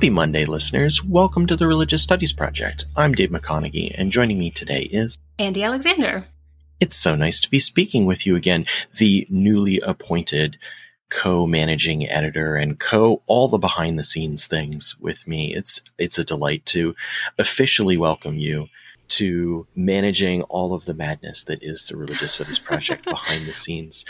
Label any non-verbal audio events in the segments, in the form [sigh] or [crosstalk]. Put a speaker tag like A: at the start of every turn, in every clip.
A: Happy Monday, listeners. Welcome to the Religious Studies Project. I'm Dave McConeghy, and joining me today is
B: Andy Alexander.
A: It's so nice to be speaking with you again, the newly appointed co managing editor and co all the behind the scenes things with me. It's, it's a delight to officially welcome you to managing all of the madness that is the Religious Studies Project [laughs] behind the scenes.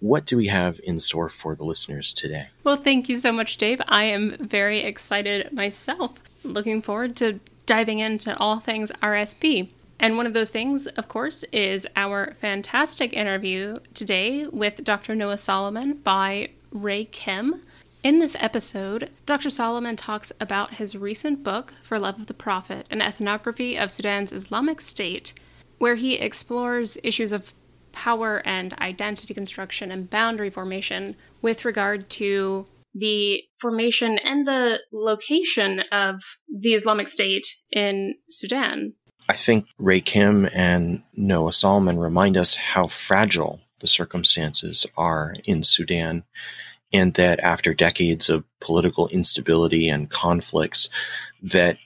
A: What do we have in store for the listeners today?
B: Well, thank you so much, Dave. I am very excited myself. Looking forward to diving into all things RSP. And one of those things, of course, is our fantastic interview today with Dr. Noah Salomon by Ray Kim. In this episode, Dr. Salomon talks about his recent book, For Love of the Prophet, an ethnography of Sudan's Islamic State, where he explores issues of power and identity construction and boundary formation with regard to the formation and the location of the Islamic State in Sudan.
A: I think Ray Kim and Noah Salomon remind us how fragile the circumstances are in Sudan, and that after decades of political instability and conflicts, that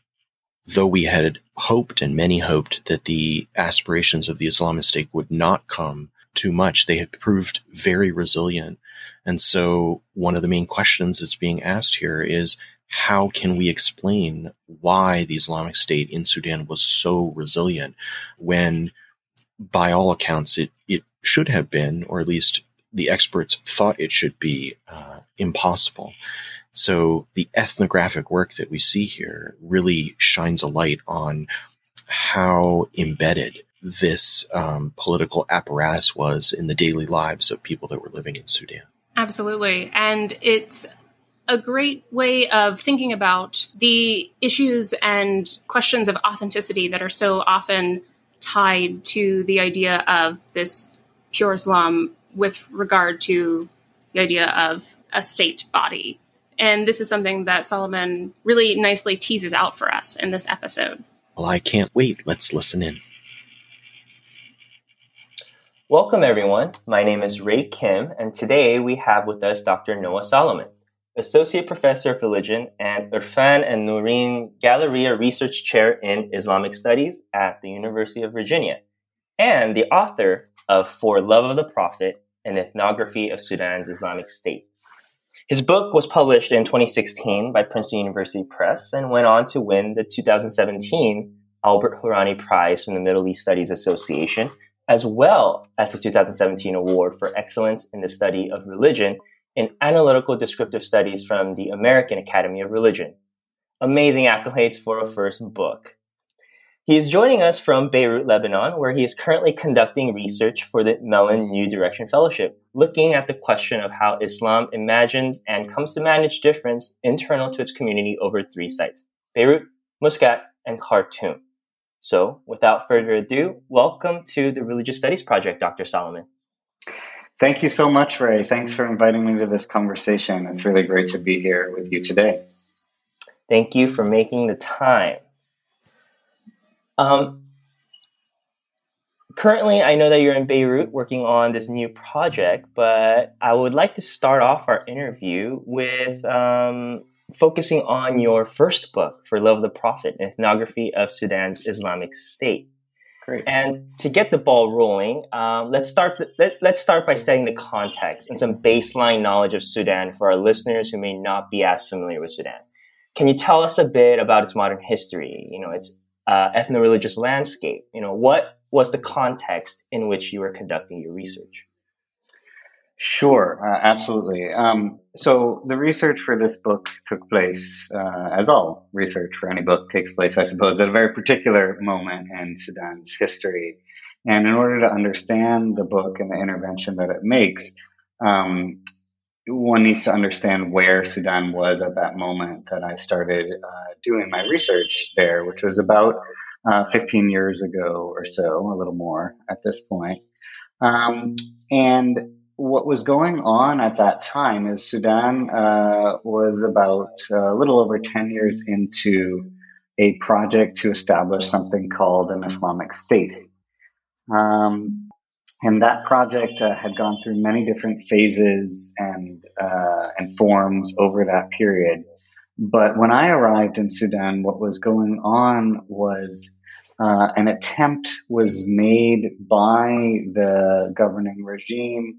A: though we had hoped and many hoped that the aspirations of the Islamic State would not come too much, they had proved very resilient. And so one of the main questions that's being asked here is how can we explain why the Islamic State in Sudan was so resilient when, by all accounts, it, it should have been, or at least the experts thought it should be, uh, impossible. So the ethnographic work that we see here really shines a light on how embedded this um, political apparatus was in the daily lives of people that were living in Sudan.
B: Absolutely. And it's a great way of thinking about the issues and questions of authenticity that are so often tied to the idea of this pure Islam with regard to the idea of a state body. And this is something that Salomon really nicely teases out for us in this episode.
A: Well, I can't wait. Let's listen in.
C: Welcome, everyone. My name is Ray Kim, and today we have with us Dr. Noah Salomon, Associate Professor of Religion and Irfan and Noreen Galleria Research Chair in Islamic Studies at the University of Virginia, and the author of For Love of the Prophet, an ethnography of Sudan's Islamic State. His book was published in 2016 by Princeton University Press and went on to win the 2017 Albert Hourani Prize from the Middle East Studies Association as well as the 2017 Award for Excellence in the Study of Religion in Analytical Descriptive Studies from the American Academy of Religion. Amazing accolades for a first book. He is joining us from Beirut, Lebanon, where he is currently conducting research for the Mellon New Direction Fellowship, looking at the question of how Islam imagines and comes to manage difference internal to its community over three sites Beirut, Muscat, and Khartoum. So, without further ado, welcome to the Religious Studies Project, Dr. Salomon.
D: Thank you so much, Ray. Thanks for inviting me to this conversation. It's really great to be here with you today.
C: Thank you for making the time. Um, currently, I know that you're in Beirut working on this new project, but I would like to start off our interview with um, focusing on your first book, For Love of the Prophet, an ethnography of Sudan's Islamic State.
D: Great.
C: And to get the ball rolling, um, let's start. Let, let's start by setting the context and some baseline knowledge of Sudan for our listeners who may not be as familiar with Sudan. Can you tell us a bit about its modern history? You know, its uh, ethno-religious landscape. You know, what was the context in which you were conducting your research?
D: Sure, uh, absolutely. Um, so the research for this book took place, uh, as all research for any book takes place, I suppose, at a very particular moment in Sudan's history. And in order to understand the book and the intervention that it makes, um, one needs to understand where Sudan was at that moment that I started uh, doing my research there, which was about uh, 15 years ago or so, a little more at this point. Um, and what was going on at that time is Sudan uh, was about uh, a little over 10 years into a project to establish something called an Islamic State. Um, and that project uh, had gone through many different phases and uh, and forms over that period. But when I arrived in Sudan, what was going on was uh, an attempt was made by the governing regime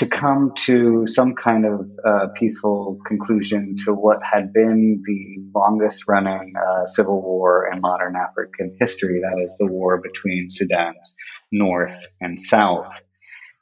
D: to come to some kind of uh, peaceful conclusion to what had been the longest running uh, civil war in modern African history. That is the war between Sudan's north and south.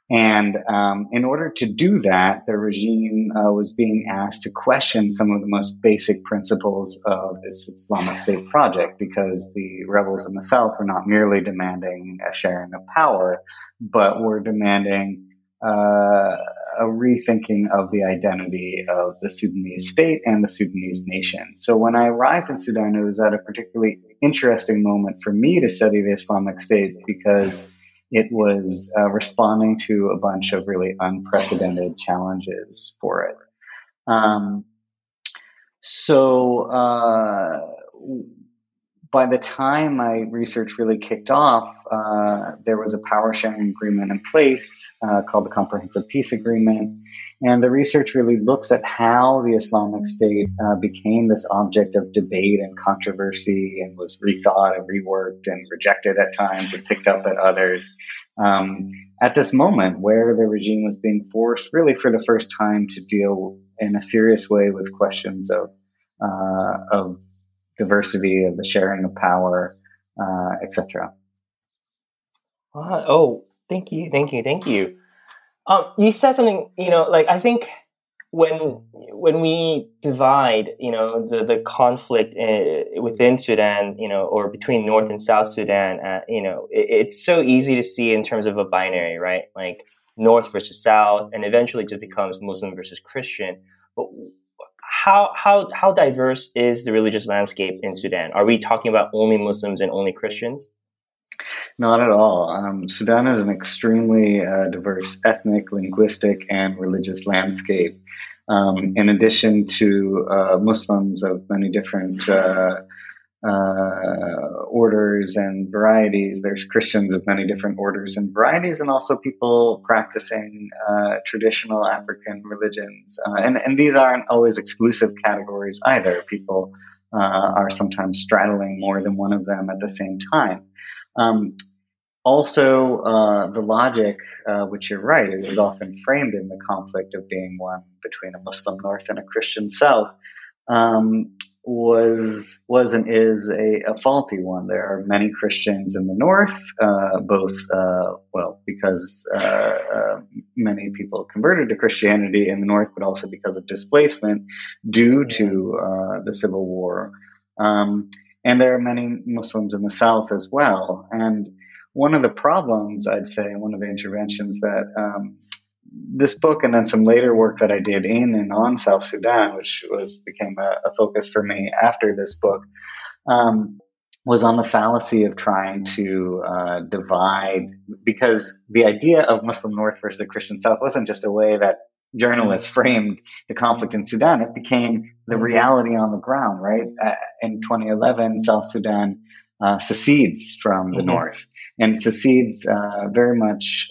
D: And um, in order to do that, the regime uh, was being asked to question some of the most basic principles of this Islamic State project because the rebels in the south were not merely demanding a sharing of power, but were demanding uh, a rethinking of the identity of the Sudanese state and the Sudanese nation. So when I arrived in Sudan, it was at a particularly interesting moment for me to study the Islamic State because it was uh, responding to a bunch of really unprecedented challenges for it. Um, so uh, by the time my research really kicked off, uh, there was a power sharing agreement in place uh, called the Comprehensive Peace Agreement. And the research really looks at how the Islamic State uh, became this object of debate and controversy and was rethought and reworked and rejected at times and picked up at others. Um, at this moment where the regime was being forced, really for the first time, to deal in a serious way with questions of, uh, of diversity, of the sharing of power, uh, etc.
C: Uh, oh, thank you, thank you, thank you. Um, you said something, you know, like I think when when we divide, you know, the the conflict uh, within Sudan, you know, or between North and South Sudan, uh, you know, it, it's so easy to see in terms of a binary, right? Like North versus South, and eventually just becomes Muslim versus Christian. But how how how diverse is the religious landscape in Sudan? Are we talking about only Muslims and only Christians?
D: Not at all. Um, Sudan is an extremely uh, diverse ethnic, linguistic, and religious landscape. Um, in addition to uh, Muslims of many different uh, uh, orders and varieties. There's Christians of many different orders and varieties, and also people practicing uh, traditional African religions. Uh, and, and these aren't always exclusive categories either. People uh, are sometimes straddling more than one of them at the same time. Um, also, uh, the logic, uh, which you're right, is often framed in the conflict of being one between a Muslim North and a Christian South. Um, was was and is a, a, faulty one. There are many Christians in the north, uh, both uh, well because uh, uh, many people converted to Christianity in the north, but also because of displacement due to uh, the civil war. Um, and there are many Muslims in the south as well. And one of the problems, I'd say, one of the interventions that um, this book and then some later work that I did in and on South Sudan, which was became a, a focus for me after this book, um, was on the fallacy of trying to uh, divide because the idea of Muslim North versus the Christian South wasn't just a way that journalists framed the conflict in Sudan. It became the reality on the ground, right? Uh, in 2011, South Sudan uh, secedes from the mm-hmm. North and secedes uh, very much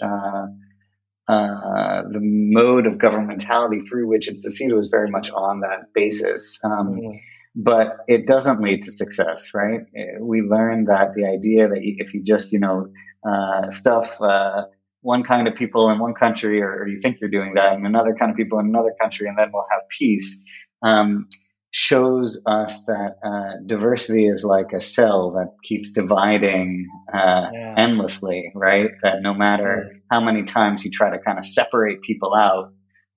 D: uh, the mode of governmentality through which it seceded was very much on that basis. Um, mm-hmm. But it doesn't lead to success, right? We learned that the idea that if you just, you know, uh, stuff uh, one kind of people in one country, or, or, you think you're doing that, and another kind of people in another country, and then we'll have peace. Um, shows us that uh, diversity is like a cell that keeps dividing uh, yeah. endlessly, right? That no matter how many times you try to kind of separate people out,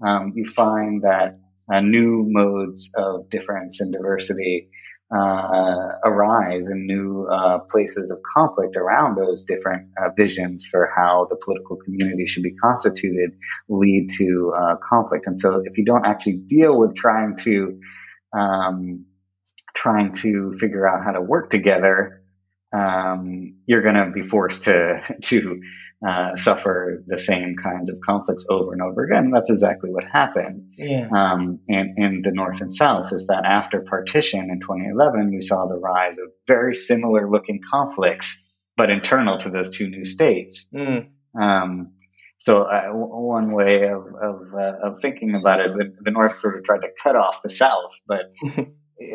D: um, you find that uh, new modes of difference and diversity uh, arise and new uh, places of conflict around those different uh, visions for how the political community should be constituted lead to conflict. And so if you don't actually deal with trying to um, trying to figure out how to work together, um, you're going to be forced to [laughs] to uh, suffer the same kinds of conflicts over and over again. That's exactly what happened yeah. um, in, in the North and South. Is that after partition in 2011, we saw the rise of very similar looking conflicts, but internal to those two new states. Mm. Um, so uh, one way of of, uh, of, thinking about it is that the North sort of tried to cut off the South, but [laughs]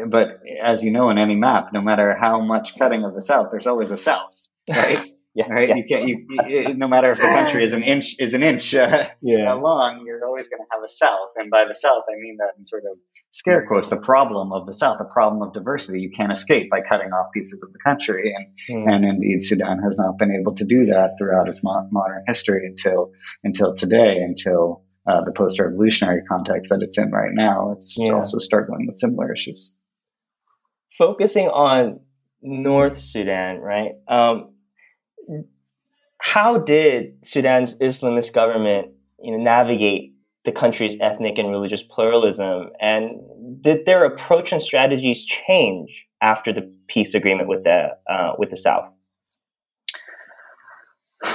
D: but as you know, in any map, no matter how much cutting of the south, there's always a south, [laughs] right?
C: Yeah,
D: right.
C: yes.
D: You can't. You, you, no matter if the country is an [laughs] inch is an inch uh,
C: Yeah.
D: long, you're always going to have a south, and by the south, I mean that in sort of scare quotes. The problem of the south, the problem of diversity, you can't escape by cutting off pieces of the country, and
C: Mm.
D: and indeed Sudan has not been able to do that throughout its mo- modern history until until today, until uh, the post-revolutionary context that it's in right now. It's
C: Yeah.
D: also struggling with similar issues.
C: Focusing on North Sudan, right? Um, how did Sudan's Islamist government, you know, navigate the country's ethnic and religious pluralism, and did their approach and strategies change after the peace agreement with the uh, with the South?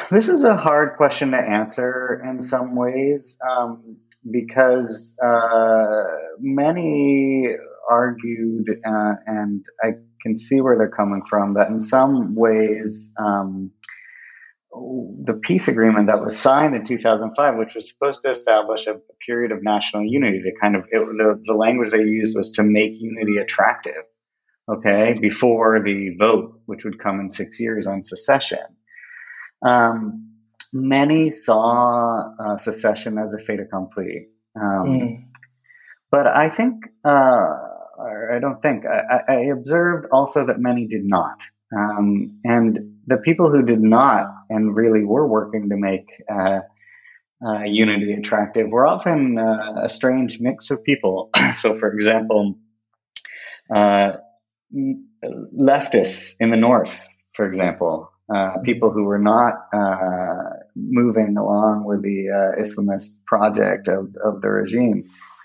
D: This is a hard question to answer in some ways um, because uh, many argued, uh, and I can see where they're coming from, that in some ways um, the peace agreement that was signed in 2005, which was supposed to establish a period of national unity, to kind of it, the, the language they used was to make unity attractive. Okay, before the vote, which would come in six years on secession. Um, many saw uh, secession as a fait accompli. Um, But I think, uh, or I don't think, I, I observed also that many did not. Um, and the people who did not and really were working to make uh, uh, unity attractive were often uh, a strange mix of people. [clears throat] so, for example, uh, leftists in the north, for example, uh, people who were not uh, moving along with the uh, Islamist project of, of the regime,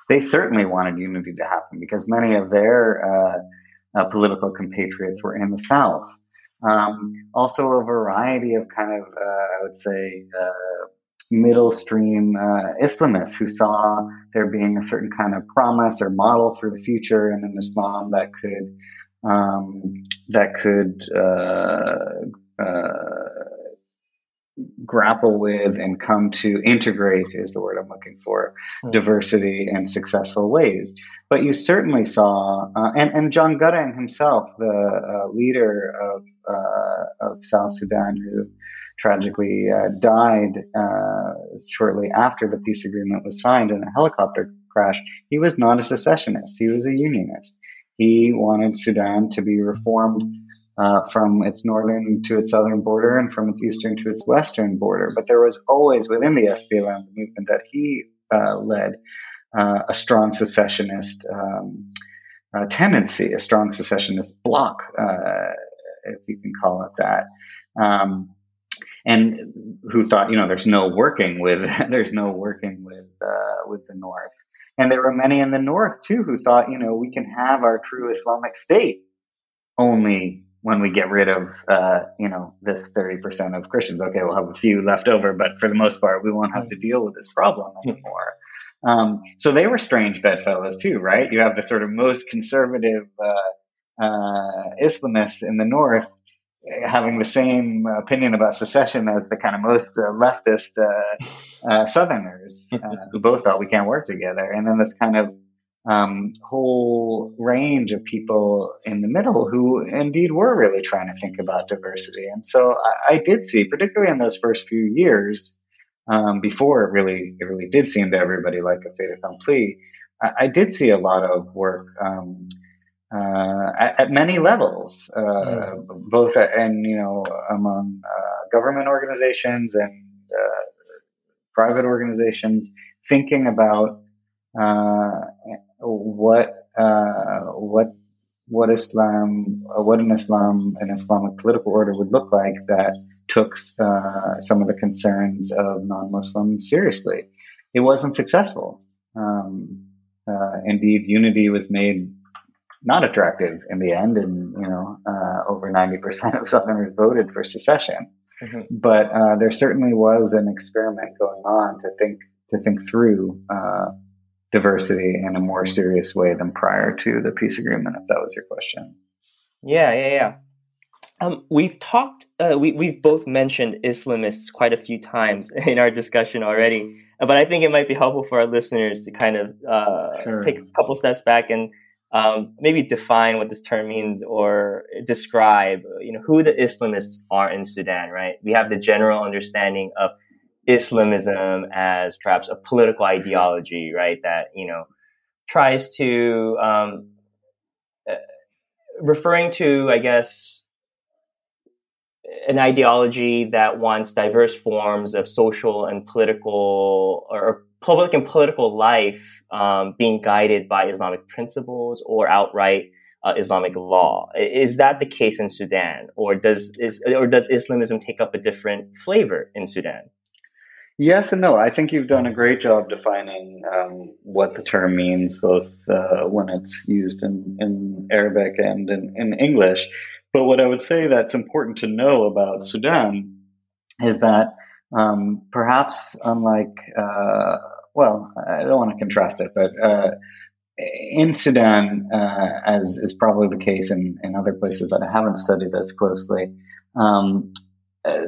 D: they certainly wanted unity to happen because many of their uh, uh, political compatriots were in the South. Um, also, a variety of kind of, I would say, middle stream Islamists who saw there being a certain kind of promise or model for the future in an Islam that could um, that could uh, uh, grapple with and come to integrate is the word I'm looking for
C: Hmm.
D: diversity in successful ways. But you certainly saw, uh, and, and John Garang himself, the uh, leader of, uh, of South Sudan, who tragically uh, died uh, shortly after the peace agreement was signed in a helicopter crash, he was not a secessionist. He was a unionist. He wanted Sudan to be reformed uh, from its northern to its southern border and from its eastern to its western border. But there was always within the SPLM movement that he uh, led uh, a strong secessionist um, tendency, a strong secessionist bloc, uh, if you can call it that. Um, and who thought, you know, there's no working with, [laughs] there's no working with, uh, with the North. And there were many in the North too who thought, you know, we can have our true Islamic state only when we get rid of, uh, you know, this 30% of Christians. Okay, we'll have a few left over, but for the most part, we won't have to deal with this problem anymore. Um, so they were strange bedfellows too, right? You have the sort of most conservative uh, uh, Islamists in the North having the same opinion about secession as the kind of most uh, leftist uh, uh, Southerners, [laughs] uh, who both thought we can't work together. And then this kind of um, whole range of people in the middle who indeed were really trying to think about diversity. And so I, I did see, particularly in those first few years, um, before it really it really did seem to everybody like a fait accompli, I, I did see a lot of work. Um, uh, at, at, many levels, uh, mm. both at, and you know among uh, government organizations and uh, private organizations, thinking about uh, what uh, what what Islam, what an Islam, an Islamic political order would look like that took some of the concerns of non-Muslims seriously. It wasn't successful. Um, indeed, unity was made not attractive in the end, and you know, uh, over ninety percent [laughs] of Southerners voted for secession. Mm-hmm. But uh, there certainly was an experiment going on to think to think through uh, diversity in a more serious way than prior to the peace agreement. If that was your question.
C: Yeah, yeah, yeah. Um, we've talked. Uh, we we've both mentioned Islamists quite a few times [laughs] in our discussion already, but I think it might be helpful for our listeners to kind of uh, sure. take a couple steps back and um, maybe define what this term means or describe, you know, who the Islamists are in Sudan, right? We have the general understanding of Islamism as perhaps a political ideology, right? That, you know, tries to, um, uh, referring to, I guess, an ideology that wants diverse forms of social and political or public and political life um, being guided by Islamic principles or outright uh, Islamic law. Is that the case in Sudan, or does is, or does Islamism take up a different flavor in Sudan?
D: Yes and no. I think you've done a great job defining um, what the term means, both uh, when it's used in, in Arabic and in, in English. But what I would say that's important to know about Sudan is that um, perhaps unlike, uh, well, I don't want to contrast it, but uh, in Sudan, uh, as is probably the case in, in other places that I haven't studied as closely, um, uh,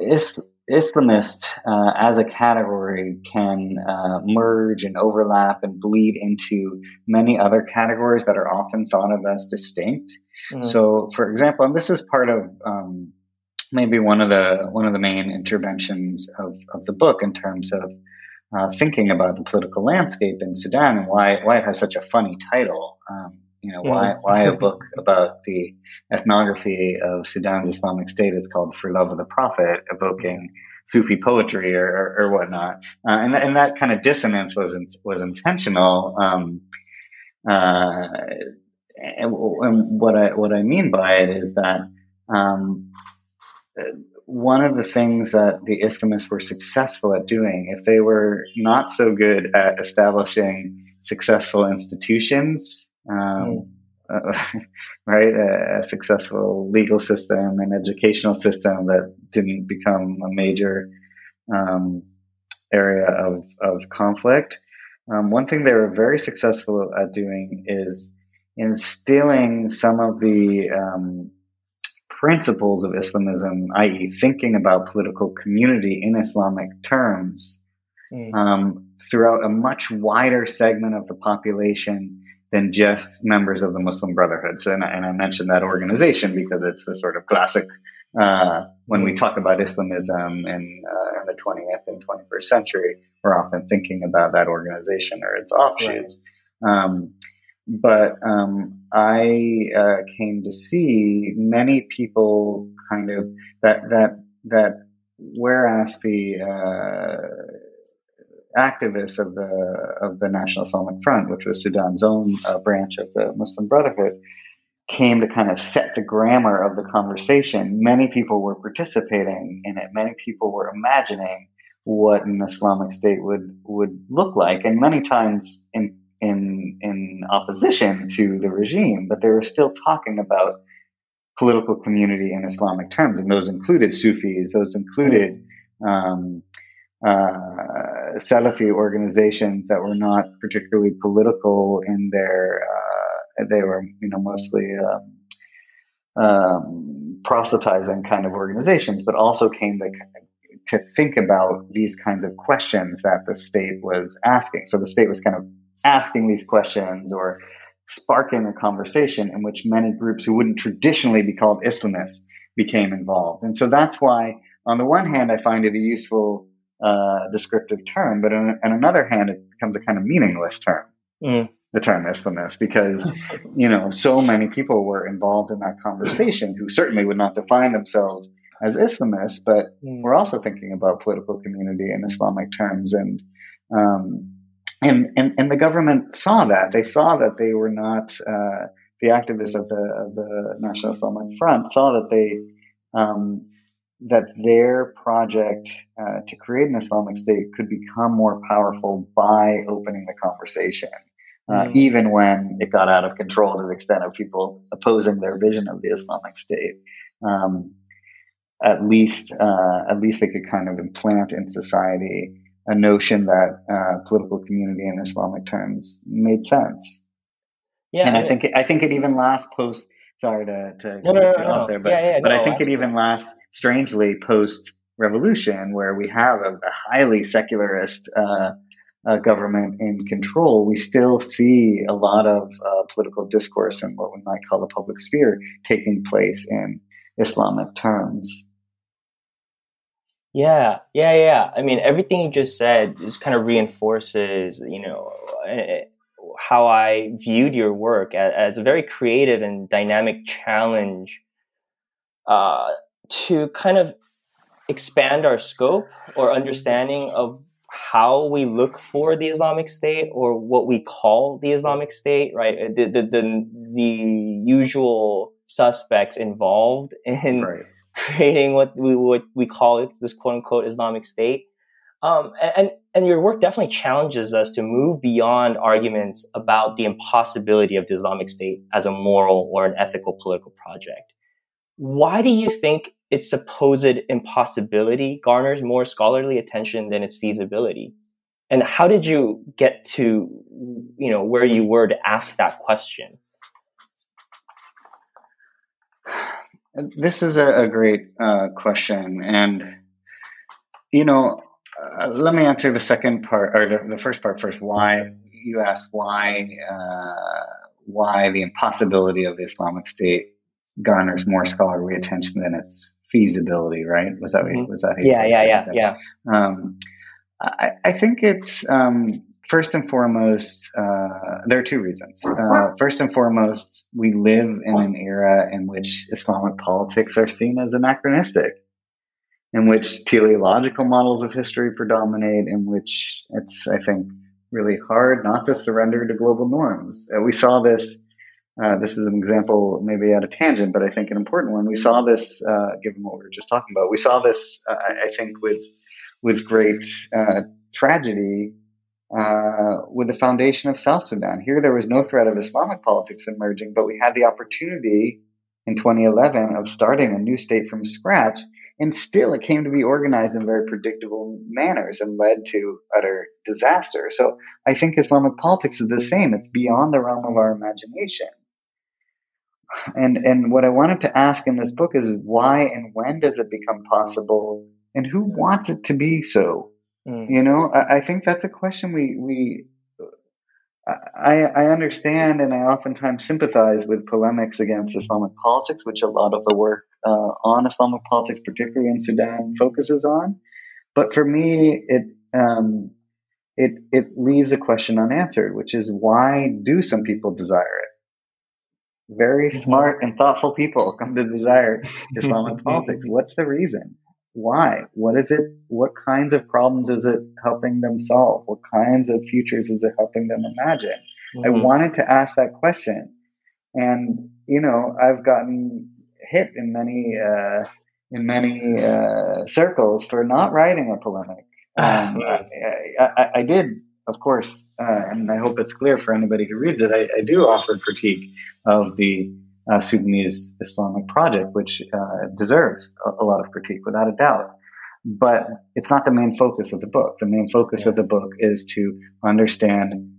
D: is, Islamist uh, as a category can uh, merge and overlap and bleed into many other categories that are often thought of as distinct. Mm. So, for example, and this is part of um, maybe one of the one of the main interventions of, of the book in terms of uh, thinking about the political landscape in Sudan and why why it has such a funny title. Um, you know, why mm. why a [laughs] book about the ethnography of Sudan's Islamic State is called "For Love of the Prophet," evoking Sufi poetry or, or, or whatnot, uh, and and that kind of dissonance was in, was intentional. Um, uh, and, and, what I what I mean by it is that um, one of the things that the Islamists were successful at doing, if they were not so good at establishing successful institutions, um, uh, [laughs] right, a, a, successful legal system and educational system that didn't become a major um, area of, of conflict. Um, one thing they were very successful at doing is instilling some of the um, principles of Islamism, i.e., thinking about political community in Islamic terms, mm. um, throughout a much wider segment of the population than just members of the Muslim Brotherhood. So, and, I, and I mentioned that organization because it's the sort of classic uh, when we talk about Islamism in, uh, in, the 20th and 21st century, we're often thinking about that organization or its offshoots. Right. Um, but um, I uh, came to see many people kind of that that that whereas the uh, activists of the of the National Islamic Front, which was Sudan's own uh, branch of the Muslim Brotherhood, came to kind of set the grammar of the conversation. Many people were participating in it. Many people were imagining what an Islamic state would would look like, and many times in in in opposition to the regime, but they were still talking about political community in Islamic terms, and those included Sufis, those included um, uh, Salafi organizations that were not particularly political in their. Uh, they were, you know, mostly um, um, proselytizing kind of organizations, but also came to to think about these kinds of questions that the state was asking. So the state was kind of asking these questions or sparking a conversation in which many groups who wouldn't traditionally be called Islamists became involved. And so that's why, on the one hand, I find it a useful uh, descriptive term, but on, on, another hand, it becomes a kind of meaningless term. Mm. The term Islamist, because you know so many people were involved in that conversation who certainly would not define themselves as Islamists, but mm. we're also thinking about political community in Islamic terms, and um, and, and, and the government saw that. They saw that they were not, uh, the activists of the, of the National Islamic Front saw that they, um, that their project uh, to create an Islamic State could become more powerful by opening the conversation, uh, mm-hmm. even when it got out of control to the extent of people opposing their vision of the Islamic State. Um, at least, uh, at least they could kind of implant in society a notion that uh, political community in Islamic terms made sense. Yeah, and I, I think it, I think it even lasts post. Sorry to to no, no, no, no. there, but yeah, yeah, but I think it even lasts strangely post revolution, where we have a, a highly secularist uh, uh, government in control, we still see a lot of uh, political discourse in what we might call the public sphere taking place in Islamic terms.
C: Yeah, yeah, yeah. I mean, everything you just said just kind of reinforces, you know, eh, how I viewed your work as, as a very creative and dynamic challenge uh, to kind of expand our scope or understanding of how we look for the Islamic State or what we call the Islamic State, right? The the the, the usual suspects involved in right. creating what we what we call it this quote unquote Islamic State. Um, and and your work definitely challenges us to move beyond arguments about the impossibility of the Islamic State as a moral or an ethical political project. Why do you think its supposed impossibility garners more scholarly attention than its feasibility? And how did you get to, you know, where you were to ask that question?
D: This is a, a great uh, question, and you know, uh, let me answer the second part or the, the, first part first. Why you asked why uh, why the impossibility of the Islamic State garners more scholarly attention than its feasibility, right? Was that mm-hmm. was that?
C: yeah, yeah, yeah, that? yeah. Um,
D: I, I, think it's um, first and foremost. Uh, there are two reasons. Uh, first and foremost, we live in an era in which Islamic politics are seen as anachronistic, in which teleological models of history predominate, in which it's, I think, really hard not to surrender to global norms. Uh, we saw this uh, this is an example, maybe at a tangent, but I think an important one. We saw this, uh, given what we were just talking about. We saw this, uh, I think, with with great uh, tragedy uh, with the foundation of South Sudan. Here, there was no threat of Islamic politics emerging, but we had the opportunity in 2011 of starting a new state from scratch, and still it came to be organized in very predictable manners and led to utter disaster. So I think Islamic politics is the same. It's beyond the realm of our imagination and and what I wanted to ask in this book is why and when does it become possible, and who wants it to be so? Mm. You know, I, I, think that's a question we we. I, I understand and I oftentimes sympathize with polemics against Islamic politics, which a lot of the work uh, on Islamic politics, particularly in Sudan, focuses on. But for me, it um, it it leaves a question unanswered, which is why do some people desire it? very mm-hmm. smart and thoughtful people come to desire [laughs] Islamic politics. What's the reason? Why? What is it? What kinds of problems is it helping them solve? What kinds of futures is it helping them imagine? Mm-hmm. I wanted to ask that question. And, you know, I've gotten hit in many, uh, in many, uh, circles for not writing a polemic. Um, I, I, I, did of course, uh, and I hope it's clear for anybody who reads it, I, I do offer critique of the uh, Sudanese Islamic project, which uh, deserves a, a, lot of critique without a doubt. But it's not the main focus of the book. The main focus yeah. of the book is to understand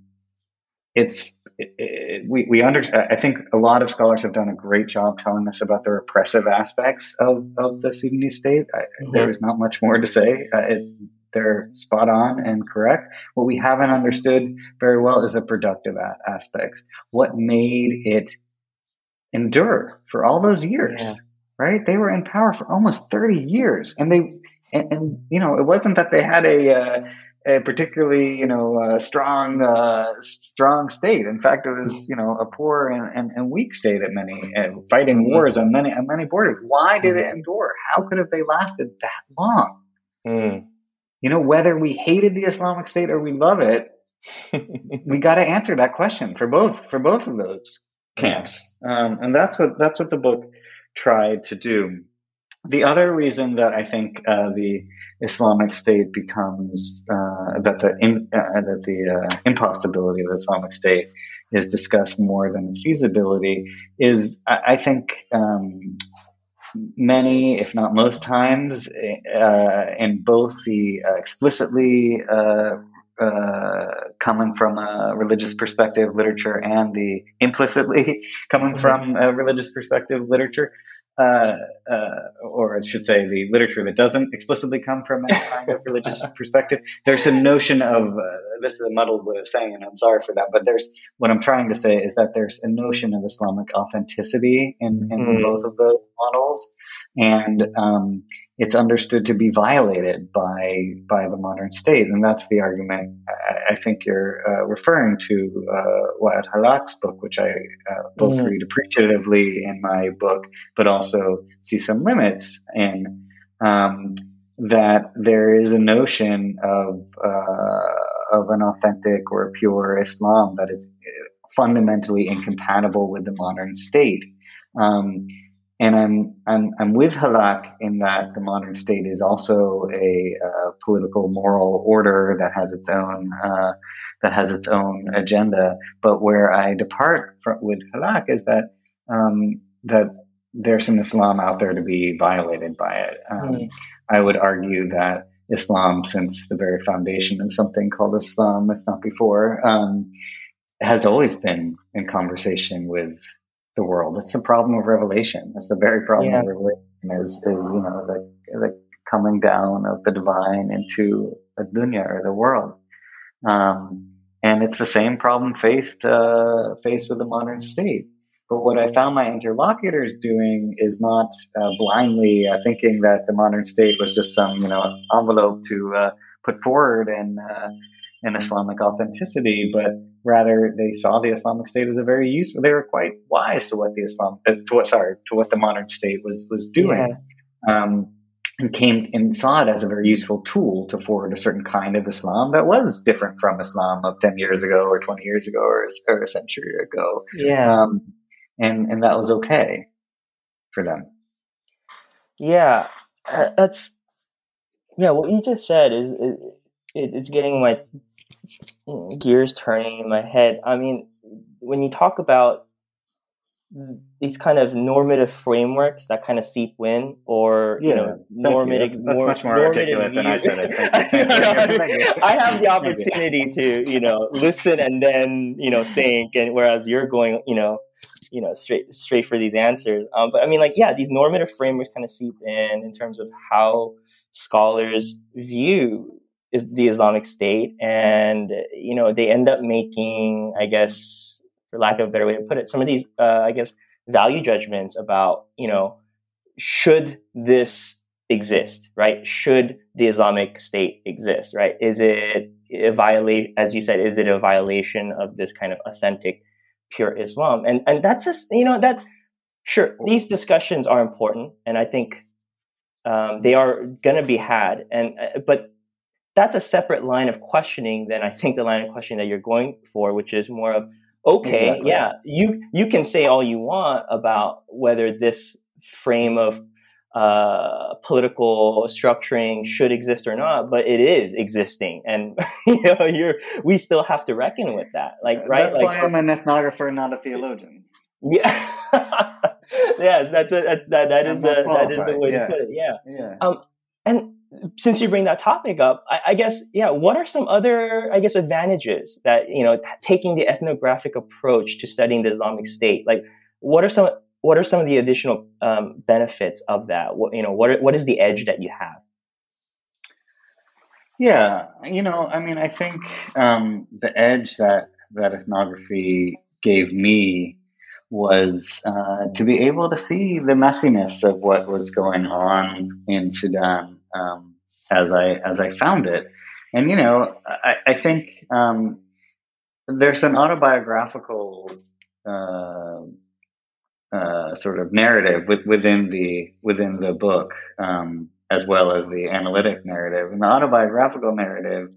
D: it's it, it, we we under I think a lot of scholars have done a great job telling us about the repressive aspects of of the Sudanese state. I, mm-hmm. There is not much more to say. Uh, it, they're spot on and correct. What we haven't understood very well is the productive a- aspects. What made it endure for all those years, yeah. right? They were in power for almost 30 years and they, and, and you know, it wasn't that they had a, uh, a particularly, you know, uh, strong, uh, strong state. In fact, it was, you know, a poor and, and, and weak state at many, uh, fighting mm-hmm. wars on many, on many borders. Why did it endure? How could have they lasted that long? Mm you know, whether we hated the Islamic State or we love it, [laughs] we got to answer that question for both for both of those camps, um, and that's what that's what the book tried to do. The other reason that I think uh, the Islamic State becomes uh, that the in, uh, that the uh, impossibility of the Islamic State is discussed more than its feasibility is I, I think um, many, if not most times, uh, in both the uh, explicitly uh, uh, coming from a religious perspective literature and the implicitly [laughs] coming mm-hmm. from a religious perspective literature, uh, uh, or I should say, the literature that doesn't explicitly come from a [laughs] kind of religious perspective, there's a notion of uh, this is a muddled way of saying, and I'm sorry for that. But there's what I'm trying to say is that there's a notion of Islamic authenticity in, in mm. both of those models, and um, it's understood to be violated by by the modern state, and that's the argument I, I think you're uh, referring to. Uh, Wael Hallaq's book, which I uh, both mm. read appreciatively in my book, but also see some limits in. Um, that there is a notion of uh, of an authentic or pure Islam that is fundamentally incompatible with the modern state. Um, and I'm, I'm, I'm with Hallaq in that the modern state is also a uh, political moral order that has its own uh, that has its own agenda. But where I depart from, with Hallaq is that um, that there's an Islam out there to be violated by it. Um, mm. I would argue that Islam, since the very foundation of something called Islam, if not before, um, has always been in conversation with the world. It's the problem of revelation. It's the very problem yeah. of revelation is, is, you know, the, the coming down of the divine into the dunya or the world. Um, and it's the same problem faced, uh, faced with the modern state. But what I found my interlocutors doing is not uh, blindly uh, thinking that the modern state was just some, you know, envelope to uh, put forward and uh, and Islamic authenticity, but rather they saw the Islamic State as a very useful. They were quite wise to what the Islam, uh, to what sorry, to what the modern state was was doing, yeah. um, and came and saw it as a very useful tool to forward a certain kind of Islam that was different from Islam of ten years ago, or twenty years ago, or, or a century ago.
C: Yeah, um,
D: and and that was okay for them.
C: Yeah, uh, that's yeah. What you just said is. is it's getting my gears turning in my head. I mean, when you talk about these kind of normative frameworks that kind of seep in, or yeah, you know, normative.
D: That's, that's more, much more articulate than I said
C: it. [laughs] I have the opportunity to, you know, listen and then, you know, think, and whereas you're going, you know, you know, straight straight for these answers. Um, but I mean, like, yeah, these normative frameworks kind of seep in in terms of how scholars view is the Islamic State, and you know they end up making, I guess, for lack of a better way to put it, some of these, uh, I guess, value judgments about you know should this exist, right? Should the Islamic State exist, right? Is it a violate, as you said, is it a violation of this kind of authentic, pure Islam? And and that's just you know that sure these discussions are important, and I think um, they are going to be had, and uh, but that's a separate line of questioning than I think the line of questioning that you're going for, which is more of okay, exactly. yeah, you you can say all you want about whether this frame of uh, political structuring should exist or not, but it is existing, and [laughs] you know, you're we still have to reckon with that. Like, right?
D: That's
C: like,
D: why I'm an ethnographer, not a theologian.
C: Yeah. [laughs] yes, that's a, that, that, is a, that is the way yeah. to put it. Yeah.
D: Yeah.
C: Um, and since you bring that topic up, I, I, guess, yeah, what are some other, I guess, advantages that, you know, taking the ethnographic approach to studying the Islamic State? Like, what are some, what are some of the additional um, benefits of that? What, you know, what, what is the edge that you have?
D: Yeah, you know, I mean, I think um, the edge that, that ethnography gave me was uh, to be able to see the messiness of what was going on in Sudan um, as I as I found it. And you know, I, I think um, there's an autobiographical uh, uh, sort of narrative with, within the within the book, um, as well as the analytic narrative. And the autobiographical narrative,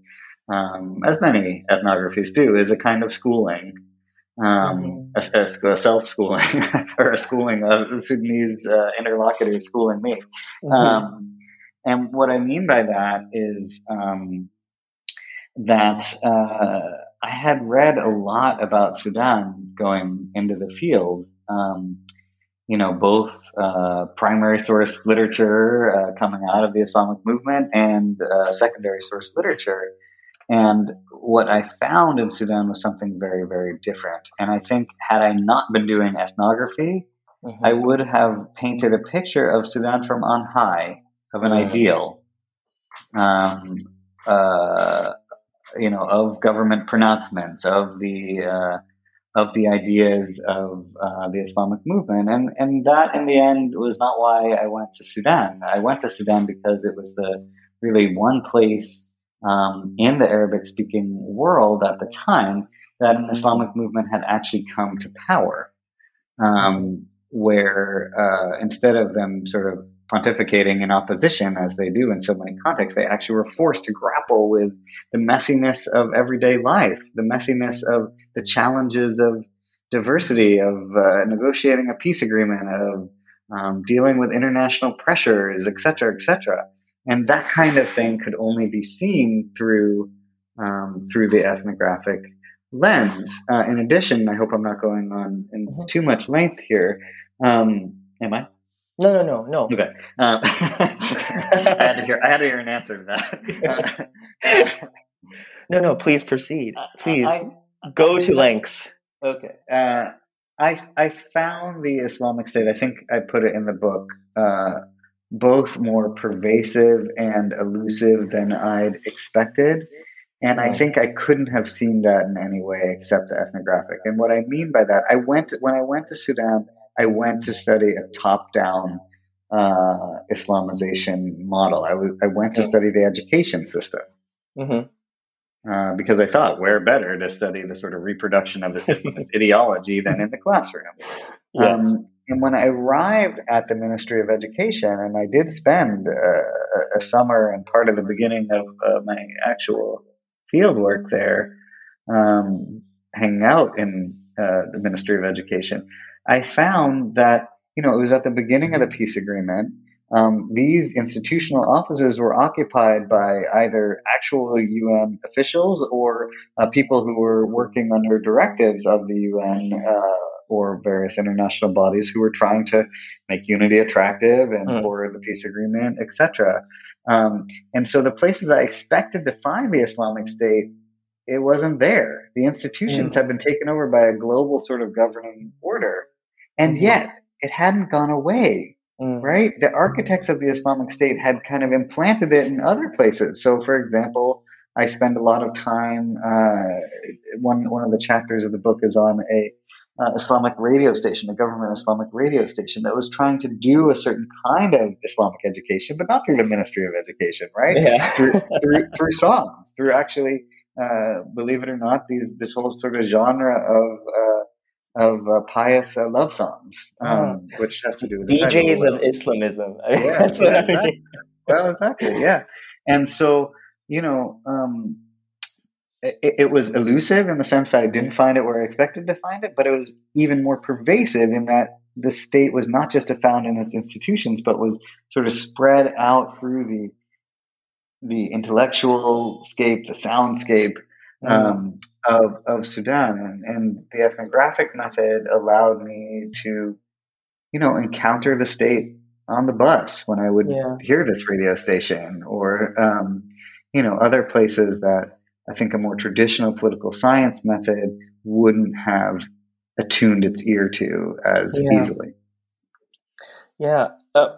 D: um, as many ethnographies do, is a kind of schooling. Um, mm-hmm. a, a, self schooling [laughs] or a schooling of the Sudanese uh, interlocutors schooling me. Mm-hmm. And what I mean by that is um, that uh, I had read a lot about Sudan going into the field. Um, you know, both uh, primary source literature uh, coming out of the Islamic movement and uh, secondary source literature. And what I found in Sudan was something very, very different. And I think had I not been doing ethnography, mm-hmm. I would have painted a picture of Sudan from on high, of an ideal, um, uh, you know, of government pronouncements, of the uh, of the ideas of uh, the Islamic movement, and and that in the end was not why I went to Sudan. I went to Sudan because it was the really one place um, in the Arabic speaking world at the time that an Islamic movement had actually come to power, um, where uh, instead of them sort of pontificating in opposition as they do in so many contexts, they actually were forced to grapple with the messiness of everyday life, the messiness of the challenges of diversity, of uh, negotiating a peace agreement, of um, dealing with international pressures, et cetera, et cetera. And that kind of thing could only be seen through um, through the ethnographic lens. Uh, in addition, I hope I'm not going on in mm-hmm. too much length here. Um, am I?
C: No, no, no, no.
D: Okay. Um, [laughs] I had to hear. I had to hear an answer to that. [laughs]
C: no, no. Please proceed. Please I, I, go I, to lengths.
D: Okay. Uh, I I found the Islamic State. I think I put it in the book. Uh, both more pervasive and elusive than I'd expected. And I think I couldn't have seen that in any way except ethnographic. And what I mean by that, I went when I went to Sudan, I went to study a top-down uh, Islamization model. I, w- I went to study the education system mm-hmm. uh, because I thought where better to study the sort of reproduction of the Islamist [laughs] ideology than in the classroom. Yes. Um, and when I arrived at the Ministry of Education, and I did spend uh, a summer and part of the beginning of uh, my actual field work there, um, hanging out in uh, the Ministry of Education, I found that you know it was at the beginning of the peace agreement. Um, these institutional offices were occupied by either actual UN officials or uh, people who were working under directives of the UN uh, or various international bodies who were trying to make unity attractive and mm. for the peace agreement, etc. Um, and so the places I expected to find the Islamic State, it wasn't there. The institutions mm. had been taken over by a global sort of governing order, and mm yet it hadn't gone away. Mm. Right? The architects of the Islamic State had kind of implanted it in other places. So, for example, I spend a lot of time. Uh, one one of the chapters of the book is on a uh, Islamic radio station, a government Islamic radio station that was trying to do a certain kind of Islamic education, but not through the Ministry of Education, right? Yeah. [laughs] through, through, [laughs] through, songs, through actually, uh, believe it or not, these this whole sort of genre of uh, of uh, pious uh, love songs, um, uh-huh. which has to do with
C: DJs of Islamism. [laughs]
D: yeah, That's yeah, exactly. I mean. Well, exactly, yeah. And so, you know, um, it, it, was elusive in the sense that I didn't find it where I expected to find it, but it was even more pervasive in that the state was not just a found in its institutions, but was sort of spread out through the the intellectual scape, the soundscape mm-hmm. um, of, of Sudan. And, the ethnographic method allowed me to, you know, encounter the state on the bus when I would yeah. hear this radio station or, um, you know, other places that I think a more traditional political science method wouldn't have attuned its ear to as yeah. easily.
C: Yeah, uh,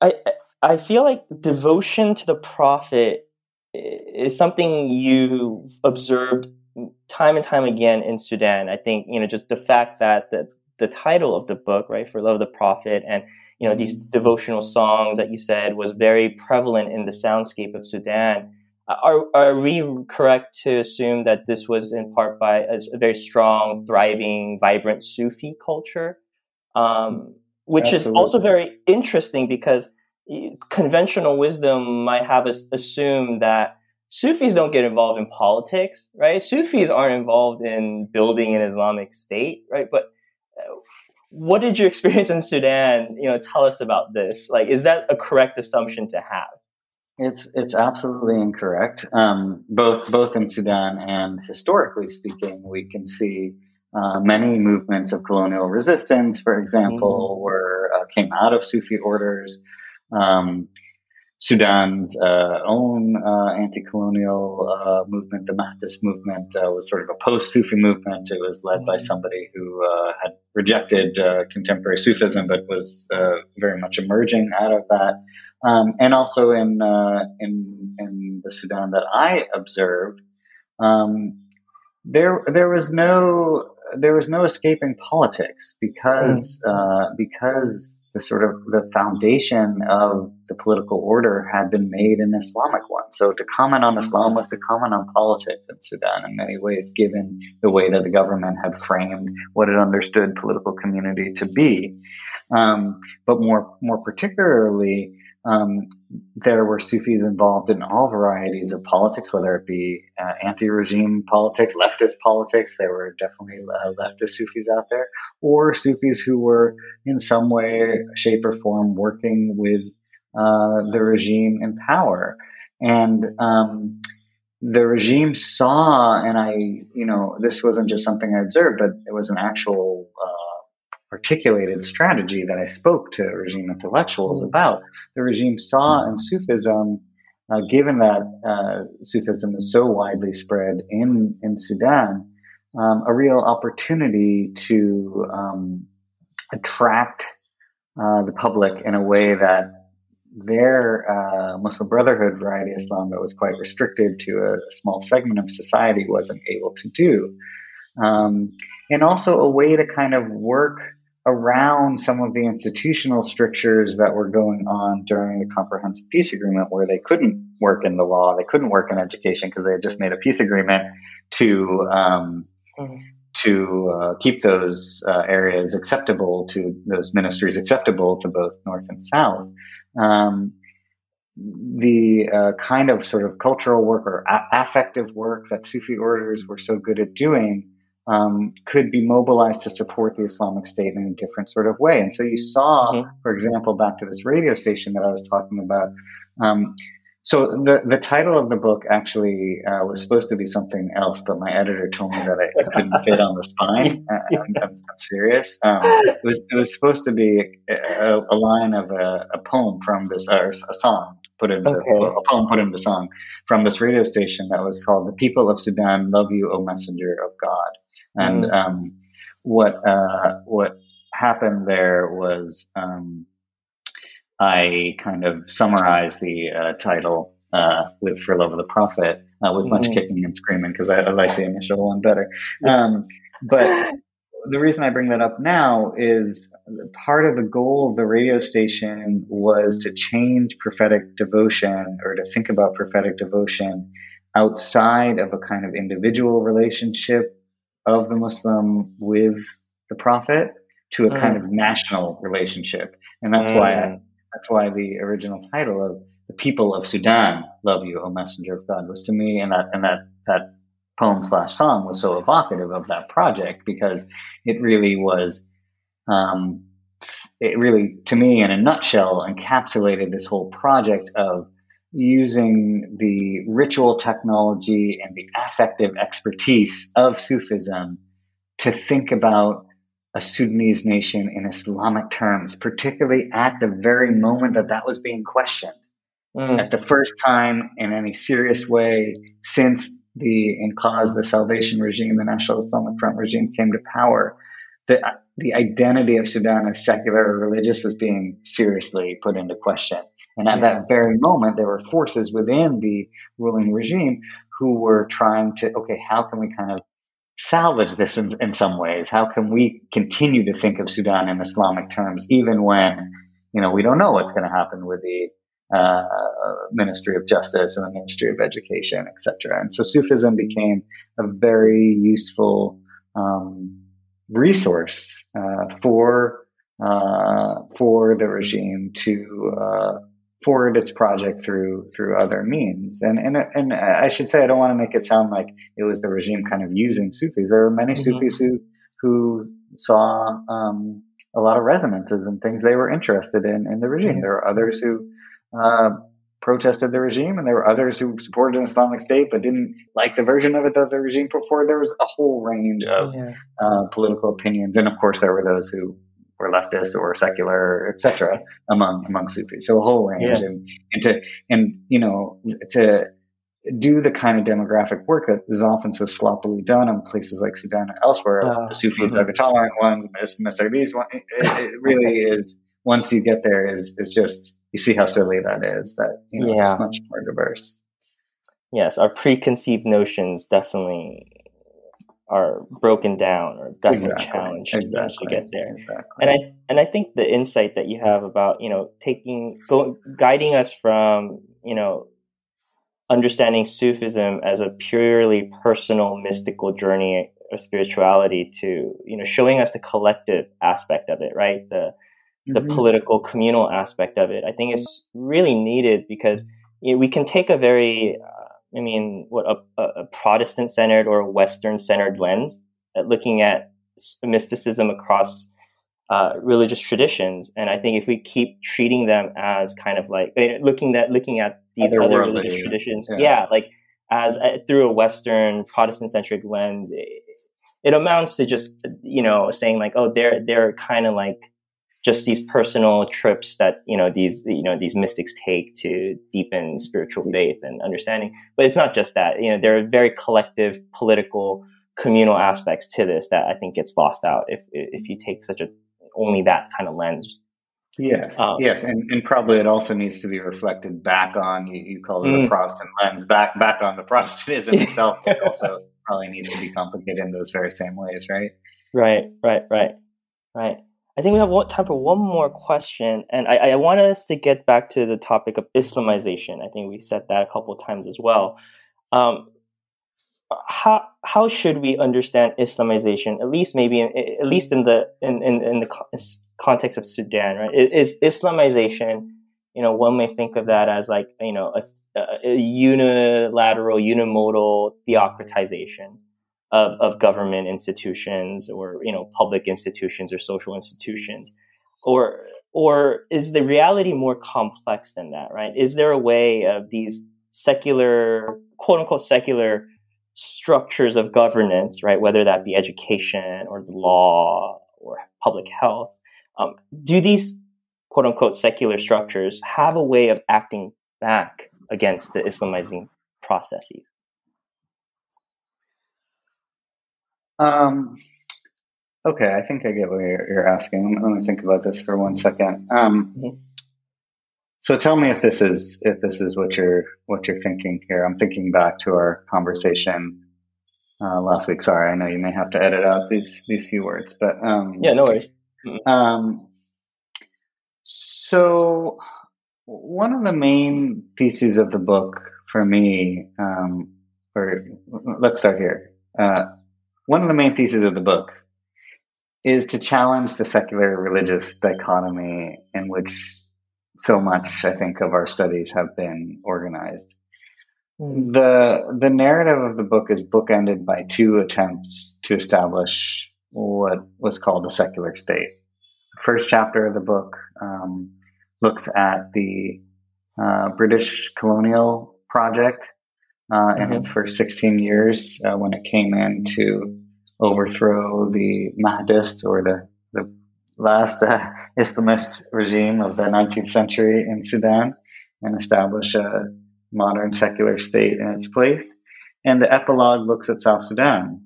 C: I I feel like devotion to the prophet is something you observed time and time again in Sudan. I think you know just the fact that the the title of the book, right, for love of the prophet, and you know these mm-hmm. devotional songs that you said was very prevalent in the soundscape of Sudan uh, are, are we correct to assume that this was in part by a, a very strong, thriving, vibrant Sufi culture? Um, which Absolutely. is also very interesting because eh, conventional wisdom might have us assume that Sufis don't get involved in politics, right? Sufis aren't involved in building an Islamic state, right? But uh, what did your [laughs] experience in Sudan, you know, tell us about this? Like, is that a correct assumption to have?
D: It's it's absolutely incorrect. Um, both both in Sudan and historically speaking, we can see uh, many movements of colonial resistance, for example, mm-hmm. were uh, came out of Sufi orders. Um, Sudan's uh, own uh, anti-colonial uh, movement, the Mahdist movement, uh, was sort of a post-Sufi movement. It was led by somebody who uh, had rejected uh, contemporary Sufism, but was very much emerging out of that. Um, and also in, in in the Sudan that I observed, um, there there was no there was no escaping politics because mm. because the sort of the foundation of the political order had been made an Islamic one. So to comment on Islam was to comment on politics in Sudan in many ways, given the way that the government had framed what it understood political community to be. Um, but more more particularly, um, there were Sufis involved in all varieties of politics, whether it be uh, anti-regime politics, leftist politics. There were definitely uh, leftist Sufis out there, or Sufis who were in some way, shape, or form working with uh, the regime in power. And um, the regime saw, and I, you know, this wasn't just something I observed, but it was an actual articulated strategy that I spoke to regime intellectuals mm. about. The regime saw in Sufism, uh, given that uh, Sufism is so widely spread in in Sudan, um, a real opportunity to um, attract uh, the public in a way that their uh, Muslim Brotherhood variety of Islam that was quite restricted to a, a small segment of society wasn't able to do. Um, and also a way to kind of work around some of the institutional strictures that were going on during the comprehensive peace agreement where they couldn't work in the law they couldn't work in education because they had just made a peace agreement to um, mm-hmm. to uh, keep those uh, areas acceptable to those ministries acceptable to both north and south um, the uh, kind of sort of cultural work or a- affective work that Sufi orders were so good at doing um, could be mobilized to support the Islamic State in a different sort of way. And so you saw, mm-hmm. for example, back to this radio station that I was talking about. Um, so the the title of the book actually uh, was supposed to be something else, but my editor told me that it, [laughs] couldn't fit on the spine. [laughs] Uh, I'm, I'm, serious. Um, it was it was supposed to be a, a line of a, a, poem from this, or a song put into okay. a poem put into song from this radio station that was called "The People of Sudan Love You, O Messenger of God." And mm-hmm. um, what uh, what happened there was um, I kind of summarized the uh, title uh, with "For Love of the Prophet" uh, with much mm-hmm. kicking and screaming because I, I, like the initial one better. [laughs] Um, but the reason I bring that up now is part of the goal of the radio station was to change prophetic devotion or to think about prophetic devotion outside of a kind of individual relationship of the Muslim with the Prophet to a mm. kind of national relationship, and that's mm. why I, that's why the original title of the people of Sudan love you, O Messenger of God, was to me, and that and that that poem slash song was so evocative of that project because it really was. Um, it really, to me, in a nutshell, encapsulated this whole project of using the ritual technology and the affective expertise of Sufism to think about a Sudanese nation in Islamic terms, particularly at the very moment that that was being questioned. Mm. At the first time in any serious way since the Inqaz, the Salvation regime, the National Islamic Front regime came to power, the, the identity of Sudan as secular or religious was being seriously put into question. And at that very moment, there were forces within the ruling regime who were trying to, okay, how can we kind of salvage this in, in some ways? How can we continue to think of Sudan in Islamic terms, even when, you know, we don't know what's going to happen with the uh, Ministry of Justice and the Ministry of Education, etc. And so Sufism became a very useful um, resource uh, for uh, for the regime to uh, forward its project through through other means. And and and I should say I don't want to make it sound like it was the regime kind of using Sufis. There are many mm-hmm. Sufis who who saw um, a lot of resonances and things they were interested in in the regime. Mm-hmm. There are others who uh, protested the regime, and there were others who supported an Islamic State but didn't like the version of it that the regime put forward. There was a whole range of yeah. uh, political opinions, and of course, there were those who or leftist or secular, etc. among among Sufis. So a whole range, yeah. and, and to and you know to do the kind of demographic work that is often so sloppily done in places like Sudan and elsewhere. Uh, the Sufis mm-hmm. are the tolerant ones, the Islamists are these ones. It, it really [laughs] is. Once you get there, is is just you see how silly that is. That you know, yeah. it's much more diverse.
C: Yes, our preconceived notions definitely are broken down or definitely exactly. challenged exactly. to get there. Exactly. And I and I think the insight that you have about you know taking go, guiding us from you know understanding Sufism as a purely personal mystical journey of spirituality to you know showing us the collective aspect of it, right? The the mm-hmm. political communal aspect of it. I think it's really needed because you know, we can take a very uh, I mean, what a, a Protestant centered or a Western centered lens at looking at mysticism across uh, religious traditions. And I think if we keep treating them as kind of like looking at looking at these other, other religious traditions, yeah. yeah. like as uh, through a Western Protestant centric lens, it, it, amounts to just you know saying like, oh, they're they're kind of like just these personal trips that you know these you know these mystics take to deepen spiritual faith and understanding. But it's not just that. You know, there are very collective political communal aspects to this that I think gets lost out if if you take such a only that kind of lens.
D: Yes, um, yes, and, and probably it also needs to be reflected back on you, you call it mm. a Protestant lens back back on the Protestantism [laughs] itself. It also probably needs to be complicated in those very same ways, right?
C: Right, right, right, right. I think we have time for one more question, and I, I want us to get back to the topic of Islamization. I think we said that a couple of times as well. Um, how how should we understand Islamization? At least maybe in, at least in the in, in, in the context of Sudan, right? Is Islamization? You know, one may think of that as like you know a, a unilateral, unimodal theocratization of, of government institutions or you know public institutions or social institutions, or or is the reality more complex than that? Right? Is there a way of these secular, quote unquote, secular structures of governance, right, whether that be education or the law or public health, um, do these quote unquote secular structures have a way of acting back against the Islamizing processes?
D: Um, okay, I think I get what you're, you're asking. Let me think about this for one second. Um, mm-hmm. So tell me if this is if this is what you're what you're thinking here. I'm thinking back to our conversation uh, last week. Sorry, I know you may have to edit out these these few words, but um,
C: yeah, no worries.
D: Um, so one of the main theses of the book for me, um, or let's start here. Uh, one of the main theses of the book is to challenge the secular religious dichotomy in which so much, I think, of our studies have been organized. Mm. The the narrative of the book is bookended by two attempts to establish what was called a secular state. The first chapter of the book um, looks at the uh, British colonial project uh, mm-hmm. in its first 16 years uh, when it came in to overthrow the Mahdist or the, the last uh, [laughs] Islamist regime of the 19th century in Sudan and establish a modern secular state in its place. And the epilogue looks at South Sudan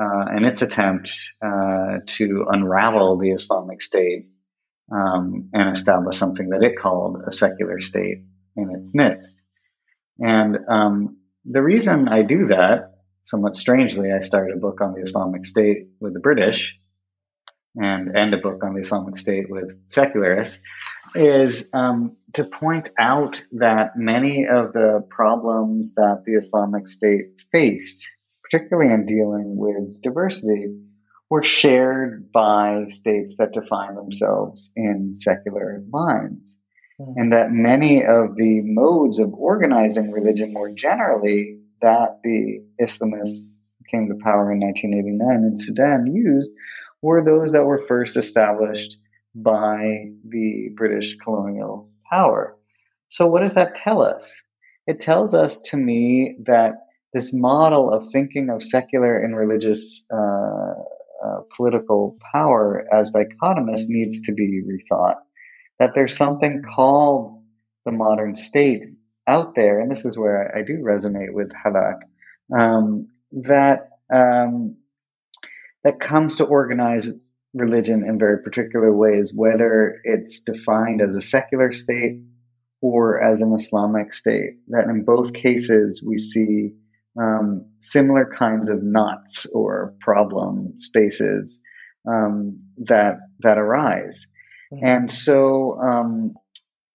D: uh, and its attempt uh, to unravel the Islamic State um, and establish something that it called a secular state in its midst. And um, the reason I do that, somewhat strangely, I started a book on the Islamic State with the British and end a book on the Islamic State with secularists, is um, to point out that many of the problems that the Islamic State faced, particularly in dealing with diversity, were shared by states that define themselves in secular lines. Mm-hmm. And that many of the modes of organizing religion more generally that the Islamists came to power in 1989 in Sudan used were those that were first established by the British colonial power. So, what does that tell us? It tells us to me that this model of thinking of secular and religious uh, uh, political power as dichotomous needs to be rethought. That there's something called the modern state out there, and this is where I, do resonate with Hallaq, um, that um, that comes to organize religion in very particular ways, whether it's defined as a secular state or as an Islamic state. That in both cases we see um, similar kinds of knots or problem spaces um, that that arise. Mm-hmm. And so, um,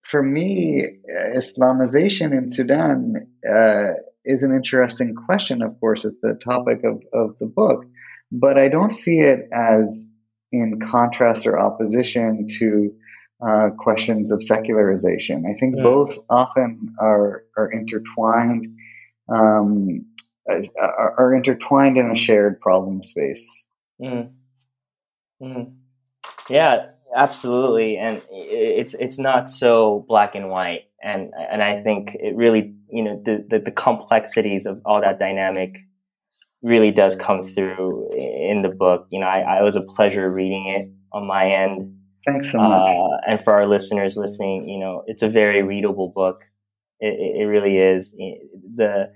D: for me, Islamization in Sudan uh, is an interesting question. Of course, it's the topic of, of the book, but I don't see it as in contrast or opposition to uh, questions of secularization. I think yeah. both often are are intertwined um, are, are, intertwined in a shared problem space.
C: Mm. Mm. Yeah, absolutely, and it's it's not so black and white, and and I think it really you know the the, the complexities of all that dynamic really does come through in the book. You know, I, I, was a pleasure reading it on my end.
D: Thanks so much. Uh,
C: and for our listeners listening, you know, it's a very readable book. It, it really is. The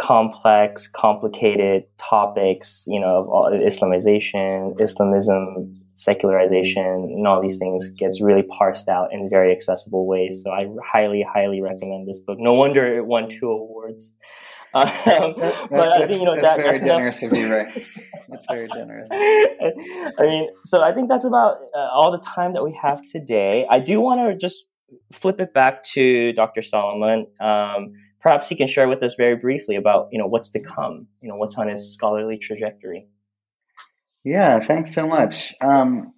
C: complex, complicated topics, you know, of Islamization, Islamism, secularization, and all these things gets really parsed out in very accessible ways. So I highly, highly recommend this book. No wonder it won two awards. [laughs]
D: Um, but I think you know that's that, very that's generous enough. of you, right? [laughs] That's very generous. I
C: mean, so I think that's about uh, all the time that we have today. I do want to just flip it back to Dr. Salomon. Um, perhaps he can share with us very briefly about you know what's to come. You know what's on his scholarly trajectory.
D: Yeah, thanks so much. Um,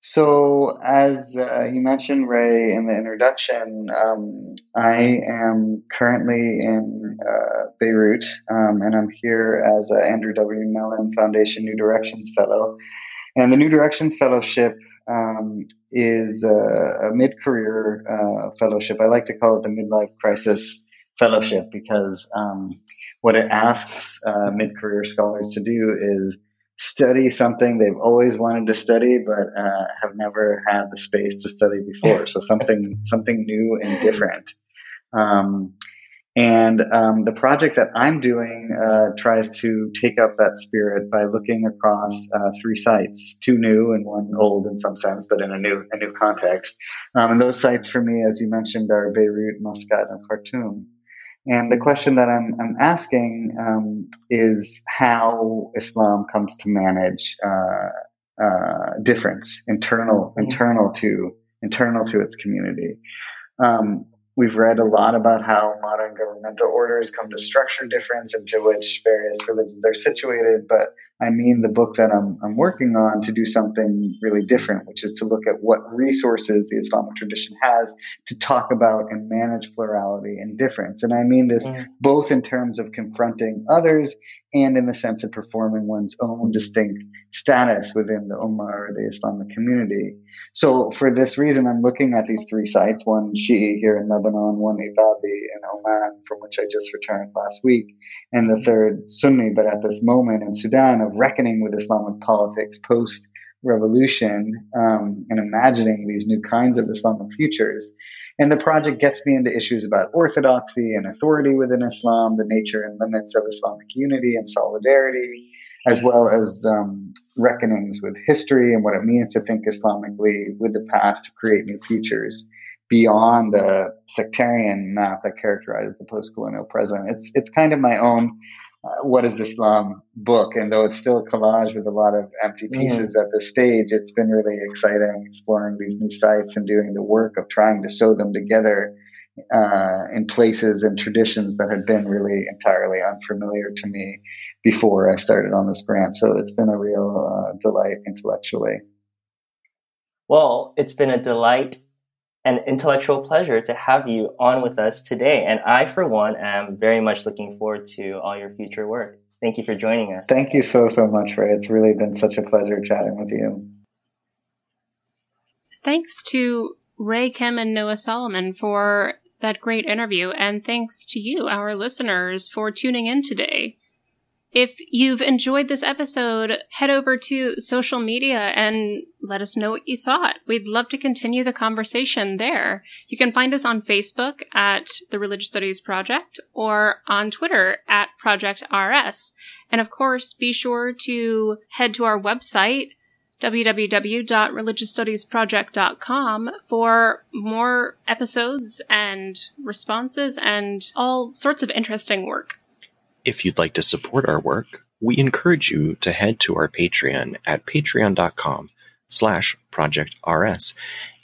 D: so, as uh, you mentioned, Ray, in the introduction, um, I am currently in uh, Beirut, um, and I'm here as a Andrew W. Mellon Foundation New Directions Fellow. And the New Directions Fellowship um, is a, a mid career uh, fellowship. I like to call it the Midlife Crisis Fellowship because um, what it asks uh, mid career scholars to do is study something they've always wanted to study but uh, have never had the space to study before. So something [laughs] something new and different. Um, and um, the project that I'm doing uh, tries to take up that spirit by looking across uh, three sites, two new and one old in some sense, but in a new a new context. Um, and those sites for me, as you mentioned, are Beirut, Muscat, and Khartoum. And the question that I'm, I'm asking um, is how Islam comes to manage uh, uh, difference, internal, mm-hmm. internal to internal to its community. Um, we've read a lot about how modern governmental orders come to structure difference into which various religions are situated, but I mean the book that I'm, I'm working on to do something really different, which is to look at what resources the Islamic tradition has to talk about and manage plurality and difference. And I mean this mm. both in terms of confronting others and in the sense of performing one's own distinct status within the Ummah or the Islamic community. So for this reason, I'm looking at these three sites, one Shi'i here in Lebanon, one Ibadi in Oman, from which I just returned last week, and the third Sunni, but at this moment in Sudan of reckoning with Islamic politics post revolution um, and imagining these new kinds of Islamic futures. And the project gets me into issues about orthodoxy and authority within Islam, the nature and limits of Islamic unity and solidarity, as well as um, reckonings with history and what it means to think Islamically with the past to create new futures beyond the sectarian map that characterizes the post-colonial present. It's it's kind of my own uh, what is Islam book, and though it's still a collage with a lot of empty mm. pieces mm. at this stage, it's been really exciting exploring these new sites and doing the work of trying to sew them together uh, in places and traditions that had been really entirely unfamiliar to me before I started on this grant. So it's been a real uh, delight intellectually.
C: Well, it's been a delight and intellectual pleasure to have you on with us today. And I, for one, am very much looking forward to all your future work. Thank you for joining us.
D: Thank you so, so much, Ray. It's really been such a pleasure chatting with you.
B: Thanks to Ray Kim and Noah Salomon for that great interview. And thanks to you, our listeners, for tuning in today. If you've enjoyed this episode, head over to social media and let us know what you thought. We'd love to continue the conversation there. You can find us on Facebook at the Religious Studies Project or on Twitter at Project RS. And of course, be sure to head to our website, www.religiousstudiesproject.com for more episodes and responses and all sorts of interesting work.
A: If you'd like to support our work, we encourage you to head to our Patreon at patreon.com slash projectrs.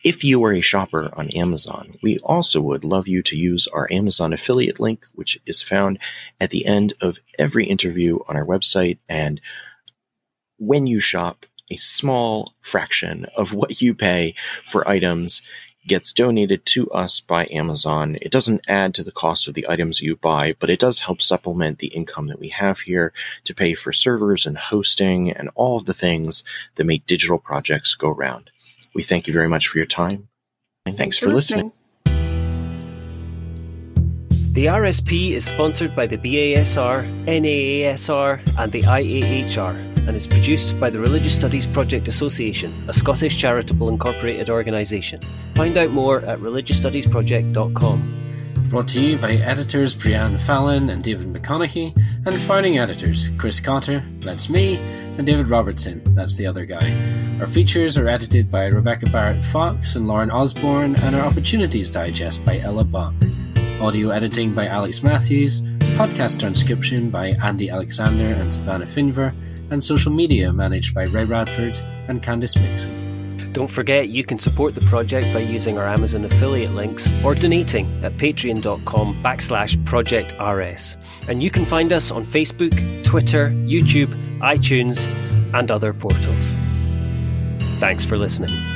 A: If you are a shopper on Amazon, we also would love you to use our Amazon affiliate link, which is found at the end of every interview on our website. And when you shop, a small fraction of what you pay for items gets donated to us by Amazon. It doesn't add to the cost of the items you buy, but it does help supplement the income that we have here to pay for servers and hosting and all of the things that make digital projects go round. We thank you very much for your time. Thanks, Thanks for, for listening.
E: listening. The RSP is sponsored by the BASR, NAASR, and the IAHR and is produced by the Religious Studies Project Association, a Scottish charitable incorporated organisation. Find out more at religiousstudiesproject.com.
F: Brought to you by editors Breann Fallon and David McConeghy, and founding editors Chris Cotter, that's me, and David Robertson, that's the other guy. Our features are edited by Rebecca Barrett Fox and Lauren Osborne, and our Opportunities Digest by Ella Bach. Audio editing by Alex Matthews, podcast transcription by Andy Alexander and Savannah Finver, and social media managed by Ray Radford and Candice Mixon.
E: Don't forget you can support the project by using our Amazon affiliate links or donating at patreon.com backslash projectrs. And you can find us on Facebook, Twitter, YouTube, iTunes, and other portals. Thanks for listening.